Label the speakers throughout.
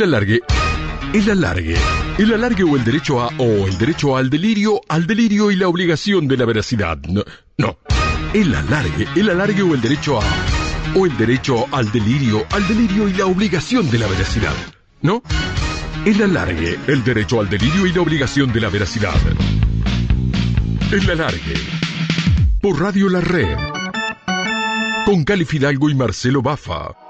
Speaker 1: El alargue. El alargue. El alargue o el derecho a. o el derecho al delirio, al delirio y la obligación de la veracidad. No. El alargue. El alargue o el derecho a. o el derecho al delirio, al delirio y la obligación de la veracidad. ¿No? El alargue. El derecho al delirio y la obligación de la veracidad. El alargue. Por Radio La Red. Con Cali Fidalgo y Marcelo Bafa.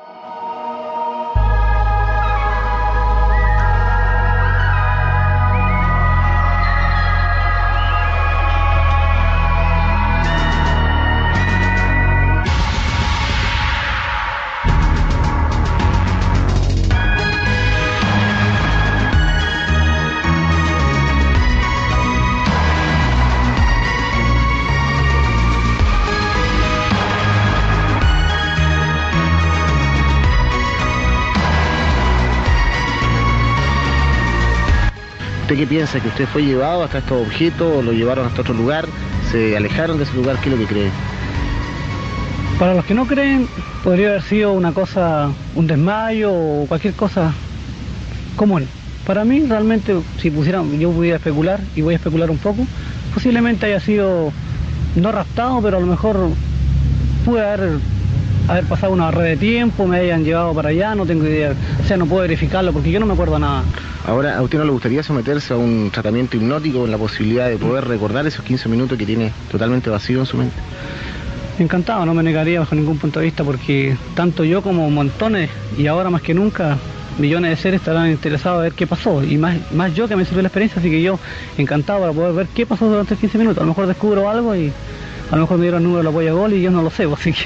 Speaker 2: ¿Usted qué piensa? ¿Que usted fue llevado hasta estos objetos o lo llevaron hasta otro lugar? ¿Se alejaron de ese lugar? ¿Qué es lo que cree?
Speaker 3: Para los que no creen, podría haber sido una cosa, un desmayo o cualquier cosa común. Para mí, realmente, si pusieran, yo pudiera especular, y voy a especular un poco, posiblemente haya sido no raptado, pero a lo mejor pude haber, haber pasado una red de tiempo, me hayan llevado para allá, no tengo idea. O sea, no puedo verificarlo porque yo no me acuerdo nada.
Speaker 2: Ahora, ¿a usted no le gustaría someterse a un tratamiento hipnótico con la posibilidad de poder recordar esos 15 minutos que tiene totalmente vacío en su mente?
Speaker 3: Encantado, no me negaría bajo ningún punto de vista porque tanto yo como montones y ahora más que nunca millones de seres estarán interesados a ver qué pasó y más, más yo que me sirvió la experiencia, así que yo encantado para poder ver qué pasó durante 15 minutos. A lo mejor descubro algo y a lo mejor me dieron el número de apoyo a gol y yo no lo sé, así que,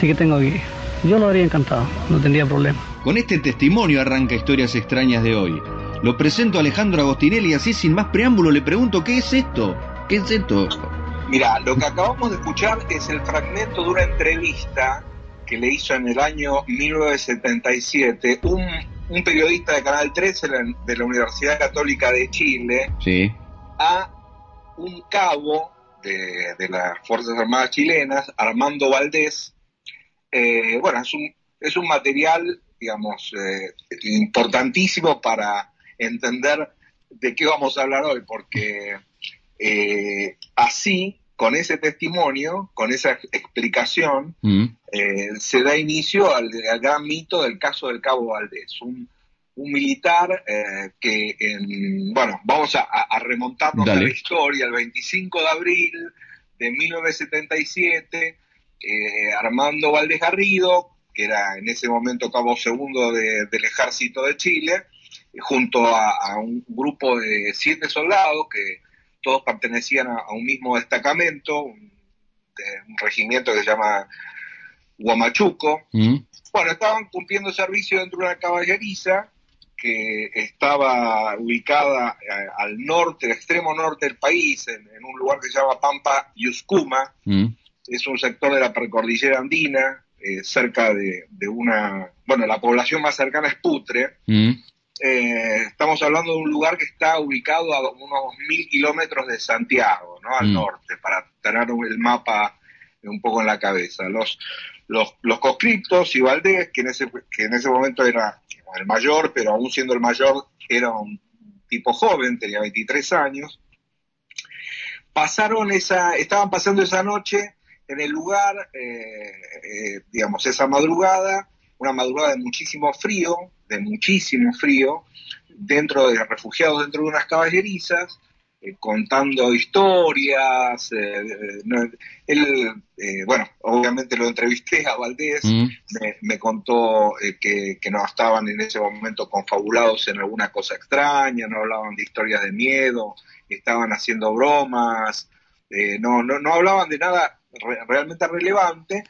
Speaker 3: así que tengo que... Yo lo haría encantado, no tendría problema.
Speaker 4: Con este testimonio arranca Historias Extrañas de hoy. Lo presento a Alejandro Agostinelli y así sin más preámbulo le pregunto ¿qué es esto? ¿Qué es esto?
Speaker 5: Mira, lo que acabamos de escuchar es el fragmento de una entrevista que le hizo en el año 1977 un, un periodista de Canal 13 de la Universidad Católica de Chile
Speaker 4: Sí.
Speaker 5: a un cabo de, de las Fuerzas Armadas chilenas, Armando Valdés. Eh, bueno, es un, es un material, digamos, eh, importantísimo para entender de qué vamos a hablar hoy, porque eh, así, con ese testimonio, con esa explicación,
Speaker 4: Mm.
Speaker 5: se da inicio al, al gran mito del caso del Cabo Valdés, un, un militar que, en- bueno, vamos a, a remontarnos a la historia, el 25 de abril de 1977, eh, Armando Valdés Garrido, que era en ese momento cabo segundo de- del ejército de Chile, junto a, a un grupo de siete soldados que todos pertenecían a, a un mismo destacamento, un, de un regimiento que se llama Huamachuco.
Speaker 4: Mm.
Speaker 5: Bueno, estaban cumpliendo servicio dentro de una caballeriza que estaba ubicada eh, al norte, el extremo norte del país, en, en un lugar que se llama Pampa Yuscuma.
Speaker 4: Mm.
Speaker 5: Es un sector de la precordillera andina, eh, cerca de, de una... Bueno, la población más cercana es Putre.
Speaker 4: Mm.
Speaker 5: Eh, estamos hablando de un lugar que está ubicado a unos mil kilómetros de Santiago, ¿no? Al
Speaker 4: Mm.
Speaker 5: norte, para tener el mapa un poco en la cabeza. Los, los, los conscriptos y Valdés, que en ese, que en ese momento era el mayor, pero aún siendo el mayor, era un tipo joven, tenía 23 años, pasaron esa, estaban pasando esa noche en el lugar, eh, eh, digamos, esa madrugada, una madrugada de muchísimo frío, de muchísimo frío, dentro de refugiados dentro de unas caballerizas, eh, contando historias. eh, no, él, eh, bueno, obviamente lo entrevisté a Valdés,
Speaker 4: Mm.
Speaker 5: me, me contó que, que no estaban en ese momento confabulados en alguna cosa extraña, no hablaban de historias de miedo, estaban haciendo bromas, eh, no, no, no hablaban de nada re- realmente relevante,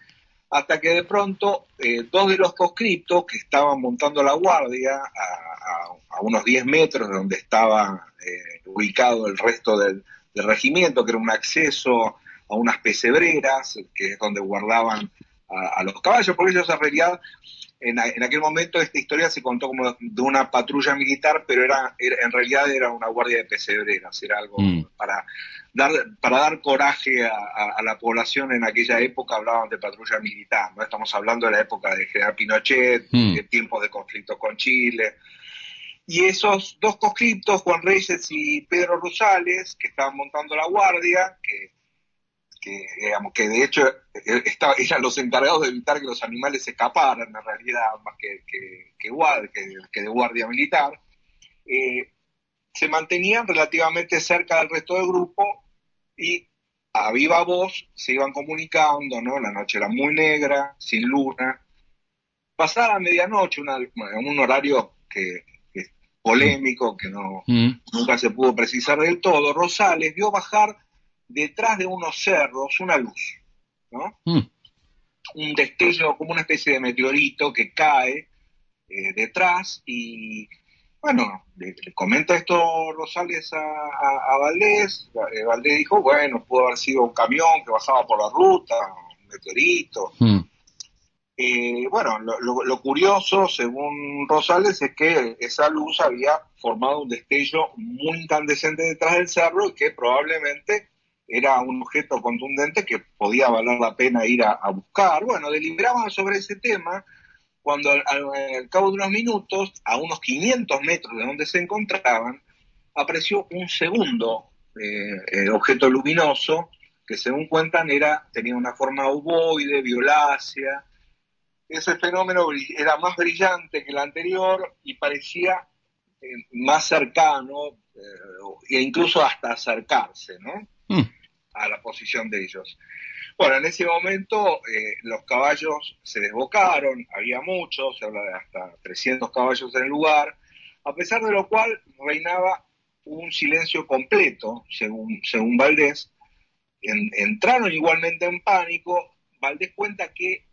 Speaker 5: hasta que de pronto eh, dos de los conscriptos que estaban montando la guardia a, unos 10 metros de donde estaba eh, ubicado el resto del, del regimiento, que era un acceso a unas pesebreras, que es donde guardaban a, a los caballos, porque ellos en realidad en, aquel momento esta historia se contó como de una patrulla militar, pero era, en realidad era una guardia de pesebreras, era algo mm. para dar para dar coraje a, la población en aquella época hablaban de patrulla militar, no estamos hablando de la época de General Pinochet, mm. de tiempos de conflicto con Chile. Y esos dos conscriptos, Juan Reyes y Pedro Rosales, que estaban montando la guardia, que que, digamos, que de hecho eh, eran los encargados de evitar que los animales se escaparan, en realidad, más que, que, que, de guardia militar, eh, se mantenían relativamente cerca del resto del grupo y a viva voz se iban comunicando, ¿no? La noche era muy negra, sin luna. Pasada medianoche, un horario que, es polémico, que no, mm. nunca se pudo precisar del todo, Rosales vio bajar detrás de unos cerros una luz, ¿no? Mm. Un destello como una especie de meteorito que cae eh, detrás y, bueno, le, comenta esto Rosales a, Valdés, eh, Valdés dijo, bueno, pudo haber sido un camión que bajaba por la ruta, un meteorito. Mm. Eh, bueno, lo, lo, curioso, según Rosales, es que esa luz había formado un destello muy incandescente detrás del cerro y que probablemente era un objeto contundente que podía valer la pena ir a, buscar. Bueno, deliberaban sobre ese tema cuando al, cabo de unos minutos, a unos 500 metros de donde se encontraban, apareció un segundo eh, eh, objeto luminoso que según cuentan era, tenía una forma ovoide, violácea. Ese fenómeno era más brillante que el anterior y parecía eh, más cercano e incluso hasta acercarse, ¿no? Mm a la posición de ellos. Bueno, en ese momento eh, los caballos se desbocaron, había muchos, se habla de hasta 300 caballos en el lugar, a pesar de lo cual reinaba un silencio completo, según, según Valdés. entraron igualmente en pánico. Valdés cuenta que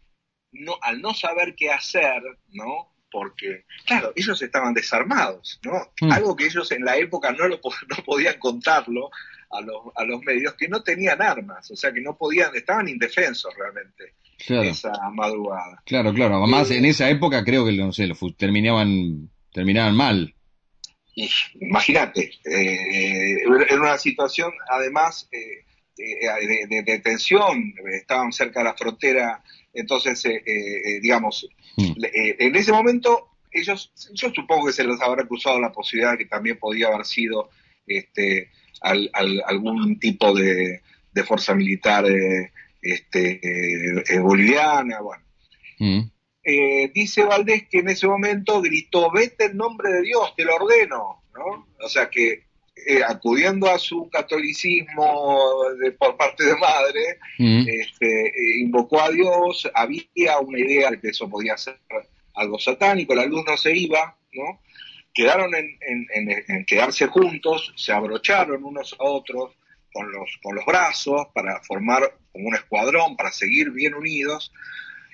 Speaker 5: no, al no saber qué hacer, ¿no? Porque, claro, ellos estaban desarmados, ¿no? Mm. Algo que ellos en la época no, lo, no podían contarlo, a los, a los medios que no tenían armas, o sea que no podían, estaban indefensos realmente esa madrugada.
Speaker 6: Claro, claro, además en esa época creo que no sé, terminaban, terminaban mal.
Speaker 5: Imagínate, eh, en una situación además eh, de, de, tensión, estaban cerca de la frontera, entonces, eh, digamos, hmm. en ese momento ellos, yo supongo que se les habrá cruzado la posibilidad de que también podía haber sido este, al, algún tipo de, fuerza militar eh, este, eh, boliviana, bueno. Mm. Eh, dice Valdés que en ese momento gritó, vete en nombre de Dios, te lo ordeno, ¿no? O sea que acudiendo a su catolicismo por parte de madre, mm. este, invocó a Dios, había una idea de que eso podía ser algo satánico, la luz no se iba, ¿no? Quedaron en, quedarse juntos, se abrocharon unos a otros con los, con los brazos para formar como un escuadrón, para seguir bien unidos.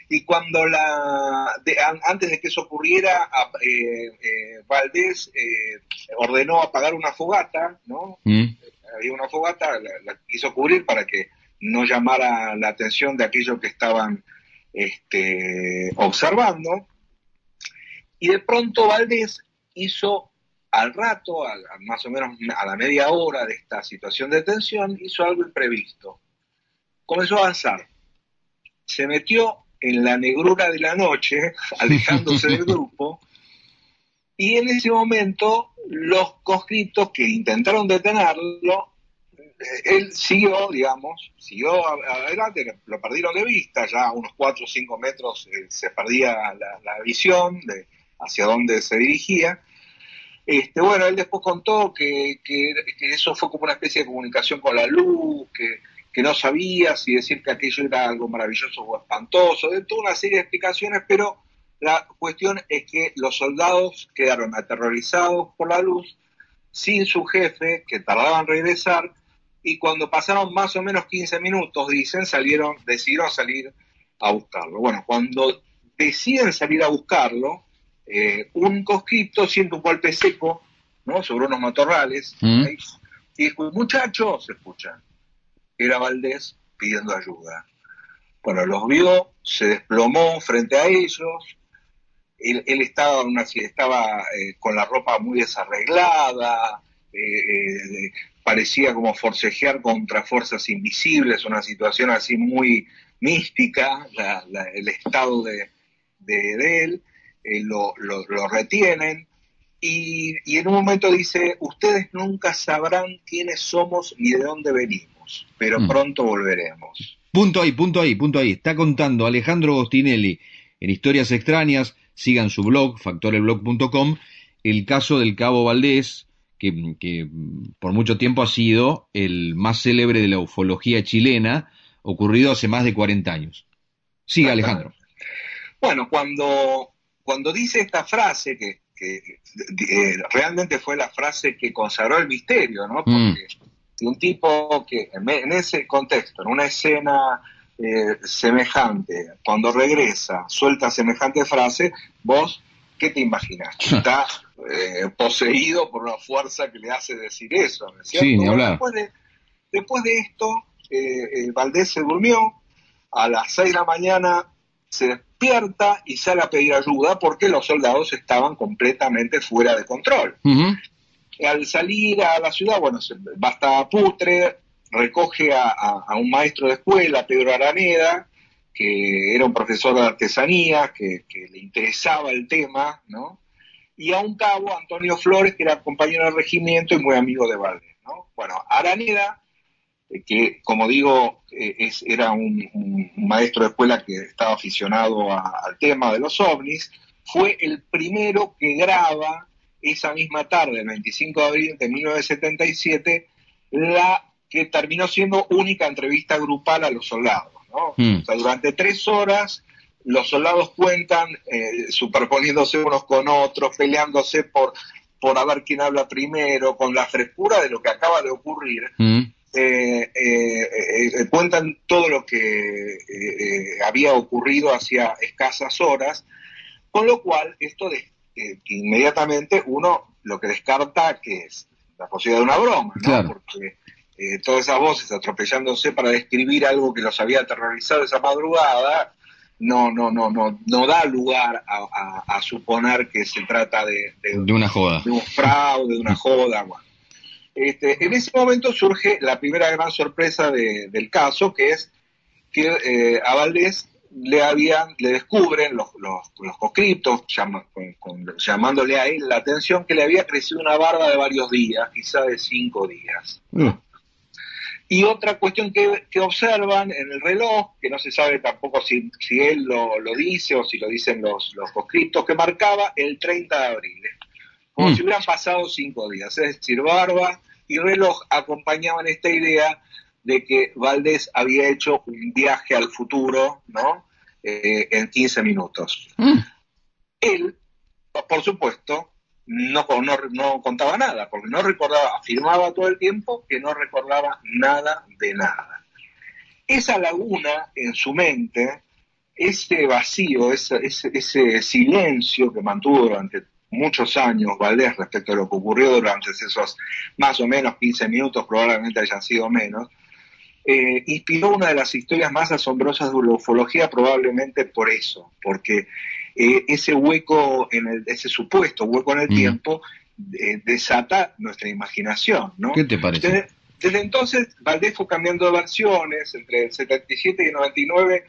Speaker 5: Y cuando la, antes de que eso ocurriera, eh, eh, Valdés eh, ordenó apagar una fogata, ¿no? Mm. Había una fogata, la, quiso cubrir para que no llamara la atención de aquellos que estaban este, observando. Y de pronto Valdés hizo al rato, más o menos a la media hora de esta situación de tensión, hizo algo imprevisto. Comenzó a avanzar. Se metió en la negrura de la noche, alejándose del grupo, y en ese momento los conscriptos que intentaron detenerlo, eh, él siguió, digamos, siguió adelante, lo perdieron de vista, ya a unos 4 o 5 metros eh, se perdía la visión de, hacia dónde se dirigía. Este, bueno, él después contó que, que, eso fue como una especie de comunicación con la luz, que, que, no sabía si decir que aquello era algo maravilloso o espantoso, de toda una serie de explicaciones, pero la cuestión es que los soldados quedaron aterrorizados por la luz, sin su jefe, que tardaba en regresar, y cuando pasaron más o menos 15 minutos, dicen, salieron, decidieron salir a buscarlo. Bueno, cuando deciden salir a buscarlo, eh, un conscripto siente un golpe seco, ¿no? Sobre unos matorrales, mm. y dijo, muchachos, se escuchan. Era Valdés pidiendo ayuda. Bueno, los vio, se desplomó frente a ellos, él, él estaba, una, estaba eh, con la ropa muy desarreglada, eh, eh, parecía como forcejear contra fuerzas invisibles, una situación así muy mística, la- la- el estado de, de- de él, eh, lo, lo- lo retienen. Y, y en un momento dice, ustedes nunca sabrán quiénes somos ni de dónde venimos, pero
Speaker 6: Mm.
Speaker 5: pronto volveremos.
Speaker 6: Punto ahí, punto ahí, punto ahí. Está contando Alejandro Gostinelli en Historias Extrañas, sigan su blog, factoreblog.com, el caso del Cabo Valdés, que, que, por mucho tiempo ha sido el más célebre de la ufología chilena, ocurrido hace más de 40 años. Siga, Alejandro.
Speaker 5: Bueno, cuando, cuando dice esta frase, que, que, eh, realmente fue la frase que consagró el misterio, ¿no?
Speaker 6: Mm.
Speaker 5: Porque de un tipo que en, ese contexto, en una escena eh, semejante, cuando regresa, suelta semejante frase, vos, ¿qué te imaginas? Está eh, poseído por una fuerza que le hace decir eso, ¿no es cierto?
Speaker 6: Sí, hablar.
Speaker 5: Después de, después de esto, eh, eh, Valdés se durmió, a las 6 de la mañana se despierta y sale a pedir ayuda porque los soldados estaban completamente fuera de control.
Speaker 6: Ujú.
Speaker 5: Al salir a la ciudad, bueno, va hasta Putre, recoge a, a- a un maestro de escuela, Pedro Araneda, que era un profesor de artesanía, que, que le interesaba el tema, ¿no? Y a un cabo, Antonio Flores, que era compañero del regimiento y muy amigo de Valdés, ¿no? Bueno, Araneda, que como digo, eh, es, era un, un maestro de escuela que estaba aficionado a- al tema de los ovnis, fue el primero que graba esa misma tarde, el 25 de abril de 1977, la que terminó siendo única entrevista grupal a los soldados. ¿no?
Speaker 6: Mm.
Speaker 5: O sea, durante tres horas los soldados cuentan, eh, superponiéndose unos con otros, peleándose por, por a ver quién habla primero, con la frescura de lo que acaba de ocurrir.
Speaker 6: Mm.
Speaker 5: Eh, eh, cuentan todo lo que eh, eh, había ocurrido hacía escasas horas, con lo cual esto de, eh, inmediatamente uno lo que descarta que es la posibilidad de una broma, ¿no?
Speaker 6: Claro.
Speaker 5: porque todas esas voces atropellándose para describir algo que los había aterrorizado esa madrugada no no no no no da lugar a, a- a suponer que se trata de, de-
Speaker 6: De una joda.
Speaker 5: de un fraude, de una joda. bueno. Este, en ese momento surge la primera gran sorpresa de- del caso, que es que eh, a Valdés le habían, le descubren los, los, los conscriptos, llama- con- con- llamándole a él la atención, que le había crecido una barba de varios días, quizá de cinco días.
Speaker 6: Mm.
Speaker 5: Y otra cuestión que, que observan en el reloj, que no se sabe tampoco si, si él lo, lo dice o si lo dicen los, los conscriptos, que marcaba el 30 de abril, como
Speaker 6: Mm.
Speaker 5: si hubieran pasado cinco días. Es decir, barba y reloj acompañaban esta idea de que Valdés había hecho un viaje al futuro, ¿no? Eh, en 15 minutos.
Speaker 6: Mm.
Speaker 5: Él, por supuesto, no, no, no contaba nada, porque no recordaba, afirmaba todo el tiempo que no recordaba nada de nada. Esa laguna en su mente, ese vacío, ese, ese, ese silencio que mantuvo durante muchos años Valdés respecto a lo que ocurrió durante esos más o menos 15 minutos, probablemente hayan sido menos, eh, inspiró una de las historias más asombrosas de la ufología probablemente por eso, porque eh, ese hueco, en el, ese supuesto hueco en el
Speaker 6: Mm.
Speaker 5: tiempo, eh, desata nuestra imaginación, ¿no?
Speaker 6: ¿Qué te parece?
Speaker 5: Desde, desde entonces, Valdés fue cambiando de versiones, entre el 77 y el 99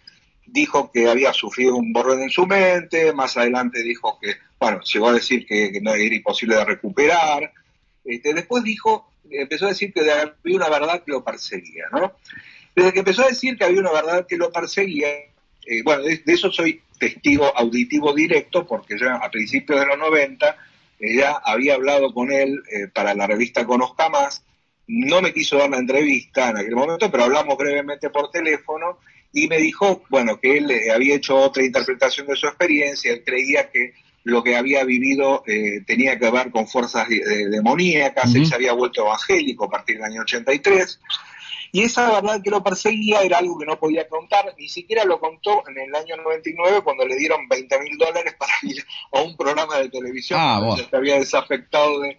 Speaker 5: dijo que había sufrido un borrón en su mente, más adelante dijo que, bueno, llegó a decir que, no era imposible de recuperar, este, después dijo, empezó a decir que había una verdad que lo perseguía, ¿no? Desde que empezó a decir que había una verdad que lo perseguía, eh, bueno, de, de eso soy testigo auditivo directo, porque ya a principios de los 90 eh, ya había hablado con él eh, para la revista Conozca Más, no me quiso dar la entrevista en aquel momento, pero hablamos brevemente por teléfono y me dijo, bueno, que él eh, había hecho otra interpretación de su experiencia, él creía que lo que había vivido eh, tenía que ver con fuerzas de- de- demoníacas,
Speaker 6: Ujú.
Speaker 5: él se había vuelto evangélico a partir del año 83, y esa verdad que lo perseguía era algo que no podía contar, ni siquiera lo contó en el año 99 cuando le dieron 20 mil dólares para ir a un programa de televisión,
Speaker 6: Ah, bueno.
Speaker 5: se había desafectado de-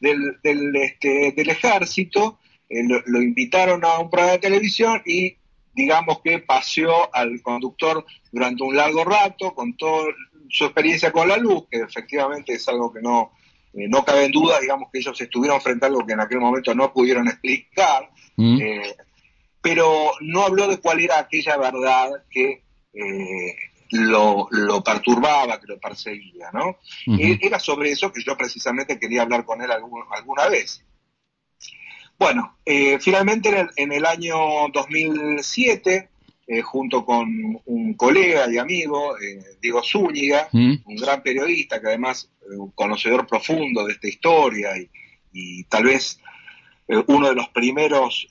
Speaker 5: del, del, este, del ejército, eh, lo, lo invitaron a un programa de televisión y digamos que paseó al conductor durante un largo rato, contó su experiencia con la luz, que efectivamente es algo que no, eh, no cabe en duda, digamos que ellos estuvieron frente a algo que en aquel momento no pudieron explicar,
Speaker 6: Mm.
Speaker 5: eh, pero no habló de cuál era aquella verdad que eh, lo, lo perturbaba, que lo perseguía, ¿no? Eh, Era sobre eso que yo precisamente quería hablar con él algún- alguna vez. Bueno, eh, finalmente en el, en el año 2007, eh, junto con un colega y amigo, eh, Diego Zúñiga,
Speaker 6: Mm.
Speaker 5: un gran periodista que además eh, un conocedor profundo de esta historia y, y tal vez uno de los primeros,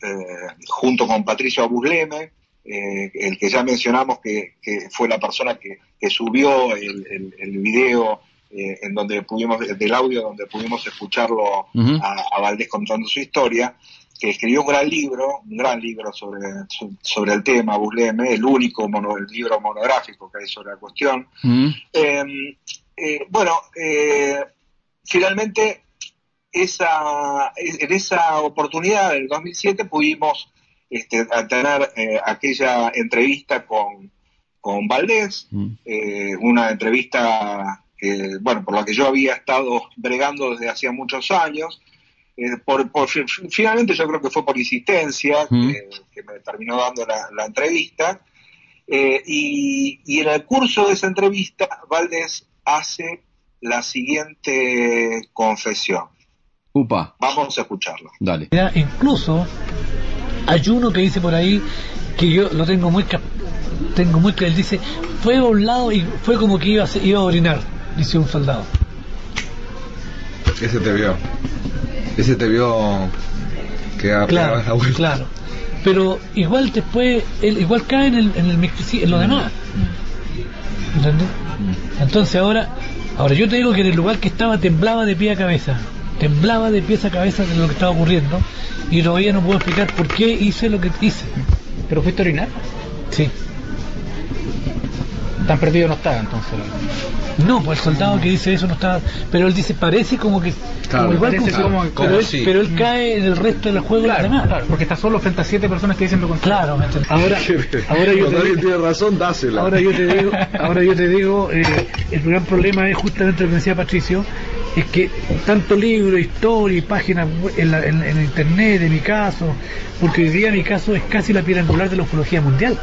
Speaker 5: junto con Patricio Abusleme, el que ya mencionamos que, que fue la persona que, que subió el, el- el video en donde pudimos, del audio donde pudimos escucharlo a, a Valdés contando su historia, que escribió un gran libro, un gran libro sobre, sobre el tema, Busleme, el único mono- el libro monográfico que hay sobre la cuestión.
Speaker 6: Mm.
Speaker 5: Eh, eh, bueno, eh, finalmente esa, en esa oportunidad del 2007 pudimos este, tener eh, aquella entrevista con, con Valdés,
Speaker 6: Mm.
Speaker 5: una entrevista bueno, por la que yo había estado bregando desde hacía muchos años. Eh, por, por- finalmente yo creo que fue por insistencia
Speaker 6: Mm.
Speaker 5: que, que me terminó dando la, la entrevista. Eh, y, y en el curso de esa entrevista, Valdés hace la siguiente confesión.
Speaker 6: Upa,
Speaker 5: Vamos a escucharla.
Speaker 6: dale.
Speaker 7: Incluso hay uno que dice por ahí que yo lo tengo muy cap- tengo muy claro, él dice fue a un lado y fue como que iba a, iba a orinar, dice un soldado.
Speaker 8: Ese te vio. Ese te vio que a
Speaker 7: Claro,
Speaker 8: la vuelta.
Speaker 7: claro. Pero igual después, él igual cae en, el, en, el, en lo demás. ¿Entendés? Entonces ahora, ahora yo te digo que en el lugar que estaba temblaba de pie a cabeza. Temblaba de pies a cabeza de lo que estaba ocurriendo. Y todavía no puedo explicar por qué hice lo que hice.
Speaker 9: ¿Pero fuiste a orinar?
Speaker 7: Sí.
Speaker 9: Tan perdido no estaba entonces.
Speaker 7: No, pues el soldado que dice eso no estaba. Pero él dice, parece como que.
Speaker 8: Claro,
Speaker 7: como igual
Speaker 9: parece
Speaker 7: como-
Speaker 9: como-
Speaker 7: pero,
Speaker 8: como
Speaker 7: él,
Speaker 8: si-
Speaker 7: pero él cae en el resto del juego de los
Speaker 9: Claro, porque está solo frente a siete personas que dicen lo contrario.
Speaker 7: Claro. Ahora, ahora yo te digo,
Speaker 8: tiene razón, dásela.
Speaker 7: ahora yo te digo, ahora yo te digo eh, el gran problema es justamente lo que decía Patricio, es que tanto libro, historia y páginas en, la- en- en internet, de mi caso, porque hoy día mi caso es casi la piedra angular de la ufología mundial.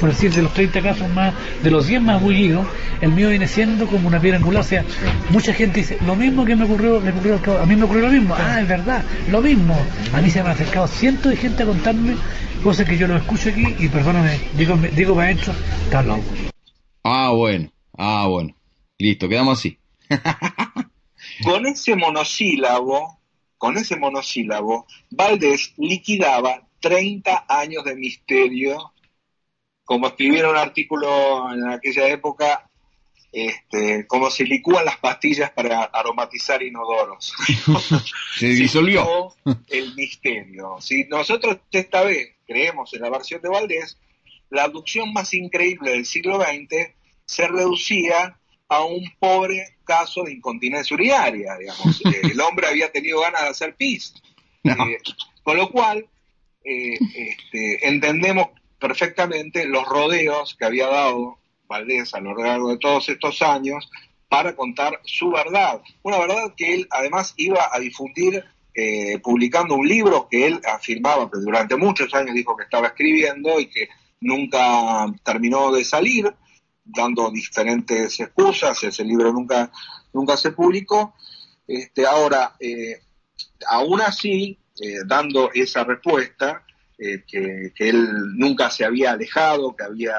Speaker 7: Por decir, de los 30 casos más, de los 10 más bullidos, el mío viene siendo como una piedra angular. O sea, mucha gente dice, lo mismo que me ocurrió, me ocurrió a mí me ocurrió lo mismo. Ah, es verdad, lo mismo. A mí se me han acercado cientos de gente a contarme cosas que yo lo escucho aquí y perdóname, digo, digo para adentro, está loco.
Speaker 6: Ah, bueno, ah, bueno. Listo, quedamos así.
Speaker 5: Con ese monosílabo, con ese monosílabo, Valdés liquidaba 30 años de misterio, como escribieron un artículo en aquella época, este, como se licúan las pastillas para aromatizar inodoros.
Speaker 6: Se disolvió.
Speaker 5: el misterio. Si nosotros esta vez creemos en la versión de Valdés, la abducción más increíble del siglo XX se reducía a un pobre caso de incontinencia urinaria, digamos. El hombre había tenido ganas de hacer pis.
Speaker 6: No.
Speaker 5: Eh, con lo cual, eh, este, entendemos perfectamente los rodeos que había dado Valdés a lo largo de todos estos años para contar su verdad. Una verdad que él además iba a difundir eh, publicando un libro que él afirmaba que durante muchos años dijo que estaba escribiendo y que nunca terminó de salir, dando diferentes excusas, ese libro nunca, nunca se publicó. Este, ahora, eh, aún así, eh, dando esa respuesta, eh, que, que él nunca se había alejado, que había,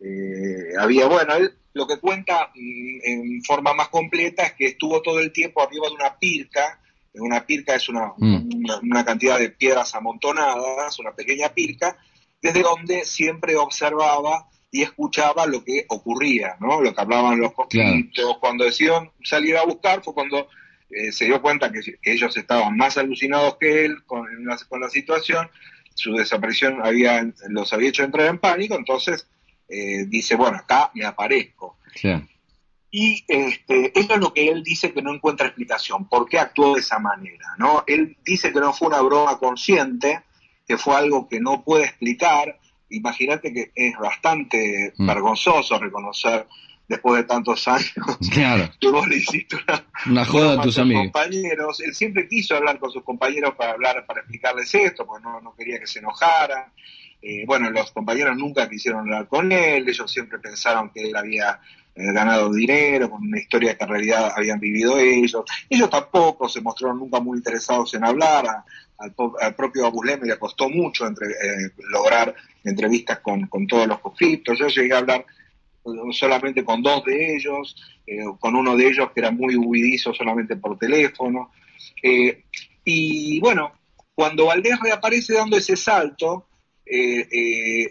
Speaker 5: eh, había bueno, él lo que cuenta mm, en forma más completa es que estuvo todo el tiempo arriba de una pirca, una pirca es una,
Speaker 6: Mm.
Speaker 5: una, una cantidad de piedras amontonadas, una pequeña pirca, desde donde siempre observaba y escuchaba lo que ocurría, ¿no? Lo que hablaban los coquitos, cuando decidieron salir a buscar fue cuando eh, se dio cuenta que, que ellos estaban más alucinados que él con la situación, su desaparición había, los había hecho entrar en pánico, entonces eh, dice, bueno, acá me aparezco. Y este, eso es lo que él dice que no encuentra explicación, por qué actuó de esa manera, ¿no? Él dice que no fue una broma consciente, que fue algo que no puede explicar. Imagínate que es bastante
Speaker 6: Mm.
Speaker 5: vergonzoso reconocer después de tantos años,
Speaker 6: Claro.
Speaker 5: que vos le hiciste una,
Speaker 6: Una joda a
Speaker 5: broma
Speaker 6: tus amigos.
Speaker 5: compañeros. Él siempre quiso hablar con sus compañeros para hablar, para explicarles esto, porque no, no quería que se enojaran. Eh, bueno, los compañeros nunca quisieron hablar con él, ellos siempre pensaron que él había eh, ganado dinero con una historia que en realidad habían vivido ellos. Ellos tampoco se mostraron nunca muy interesados en hablar. A- al, al propio Abuleme le costó mucho entre- eh, lograr entrevistas con, con todos los conflictos. Yo llegué a hablar solamente con dos de ellos, eh, con uno de ellos que era muy huidizo solamente por teléfono. Eh, y bueno, cuando Valdés reaparece dando ese salto, eh,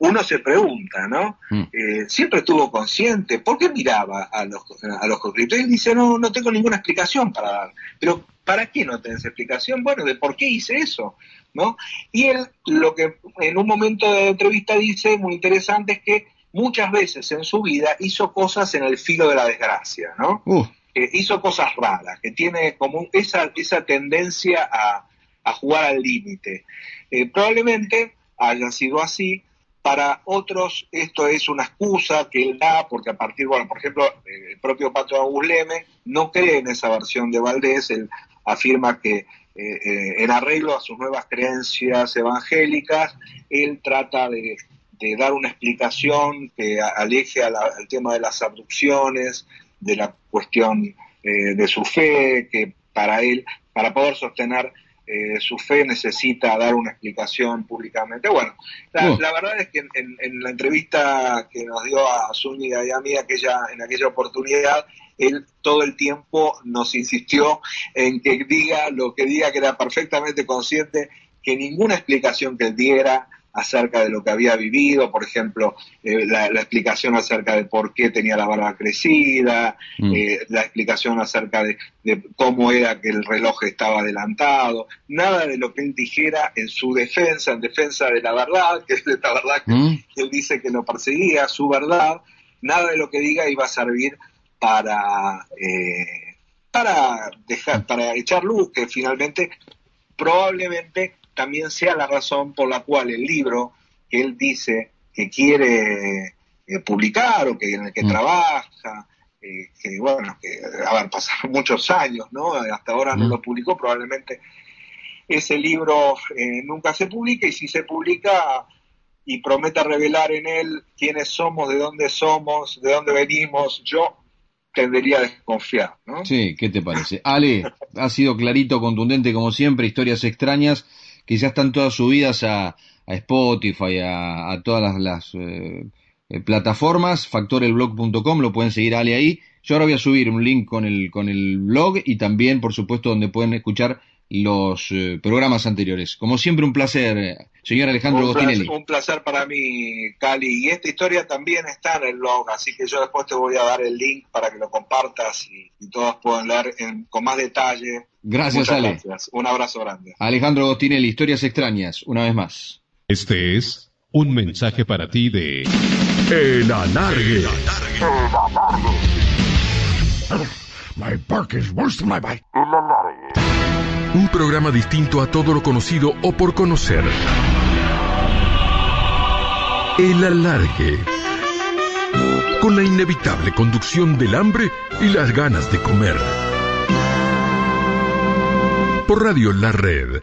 Speaker 5: uno se pregunta, ¿no?
Speaker 6: Mm.
Speaker 5: Eh, siempre estuvo consciente, ¿por qué miraba a los, a los dice, no, no tengo ninguna explicación para dar. Pero, ¿para qué no tenés explicación? Bueno, de por qué hice eso, ¿no? Y él, lo que en un momento de entrevista dice, muy interesante, es que muchas veces en su vida hizo cosas en el filo de la desgracia, ¿no?
Speaker 6: Uh,
Speaker 5: eh, hizo cosas raras, que tiene como esa, esa tendencia a, a jugar al límite. Eh, probablemente haya sido así. Para otros esto es una excusa que él da, porque a partir, bueno, por ejemplo, el propio Pato Agusleme no cree en esa versión de Valdés, él afirma que eh, eh, en arreglo a sus nuevas creencias evangélicas, él trata de, de dar una explicación que aleje a la- al tema de las abducciones, de la cuestión eh, de su fe, que para él, para poder sostener eh, su fe necesita dar una explicación públicamente. Bueno, la,
Speaker 6: Oh.
Speaker 5: la verdad es que en, en- en la entrevista que nos dio a Zúñiga y a mí aquella, en aquella oportunidad, él todo el tiempo nos insistió en que diga lo que diga, que era perfectamente consciente que ninguna explicación que él diera acerca de lo que había vivido, por ejemplo, eh, la, la explicación acerca de por qué tenía la barba crecida,
Speaker 6: Mm.
Speaker 5: eh, la explicación acerca de, de cómo era que el reloj estaba adelantado, nada de lo que él dijera en su defensa, en defensa de la verdad, que es la verdad que
Speaker 6: mm,
Speaker 5: que él dice que lo perseguía, su verdad, nada de lo que diga iba a servir para, eh, para dejar, para echar luz, que finalmente probablemente también sea la razón por la cual el libro que él dice que quiere eh, publicar o que en el que
Speaker 6: Mm.
Speaker 5: trabaja, eh, que bueno, que a ver, pasaron muchos años, ¿no? Hasta ahora no
Speaker 6: Mm.
Speaker 5: lo publicó, probablemente ese libro eh, nunca se publique y si se publica y prometa revelar en él quiénes somos, de dónde somos, de dónde venimos, yo tendería a desconfiar, ¿no?
Speaker 6: Sí, ¿qué te parece? Ale, ha sido clarito, contundente como siempre, historias extrañas ya están todas subidas a, a Spotify, a, todas las, eh, eh, plataformas, factorelblog.com, lo pueden seguir Ale ahí. Yo ahora voy a subir un link con el, con el blog y también, por supuesto, donde pueden escuchar los eh, programas anteriores. Como siempre, un placer, eh, señor Alejandro
Speaker 5: Un placer,
Speaker 6: Gostinelli.
Speaker 5: un placer para mí, Cali. Y esta historia también está en el blog, así que yo después te voy a dar el link para que lo compartas y, y todos puedan leer en- con más detalle.
Speaker 6: Gracias,
Speaker 5: Muchas
Speaker 6: Ale.
Speaker 5: gracias. Un abrazo grande.
Speaker 6: Alejandro Gostinelli, historias extrañas, una vez más.
Speaker 1: Este es un mensaje para ti de El Alargue. My bark is worse than my bite. Un programa distinto a todo lo conocido o por conocer. El Alargue. Con la inevitable conducción del hambre y las ganas de comer. Por Radio La Red.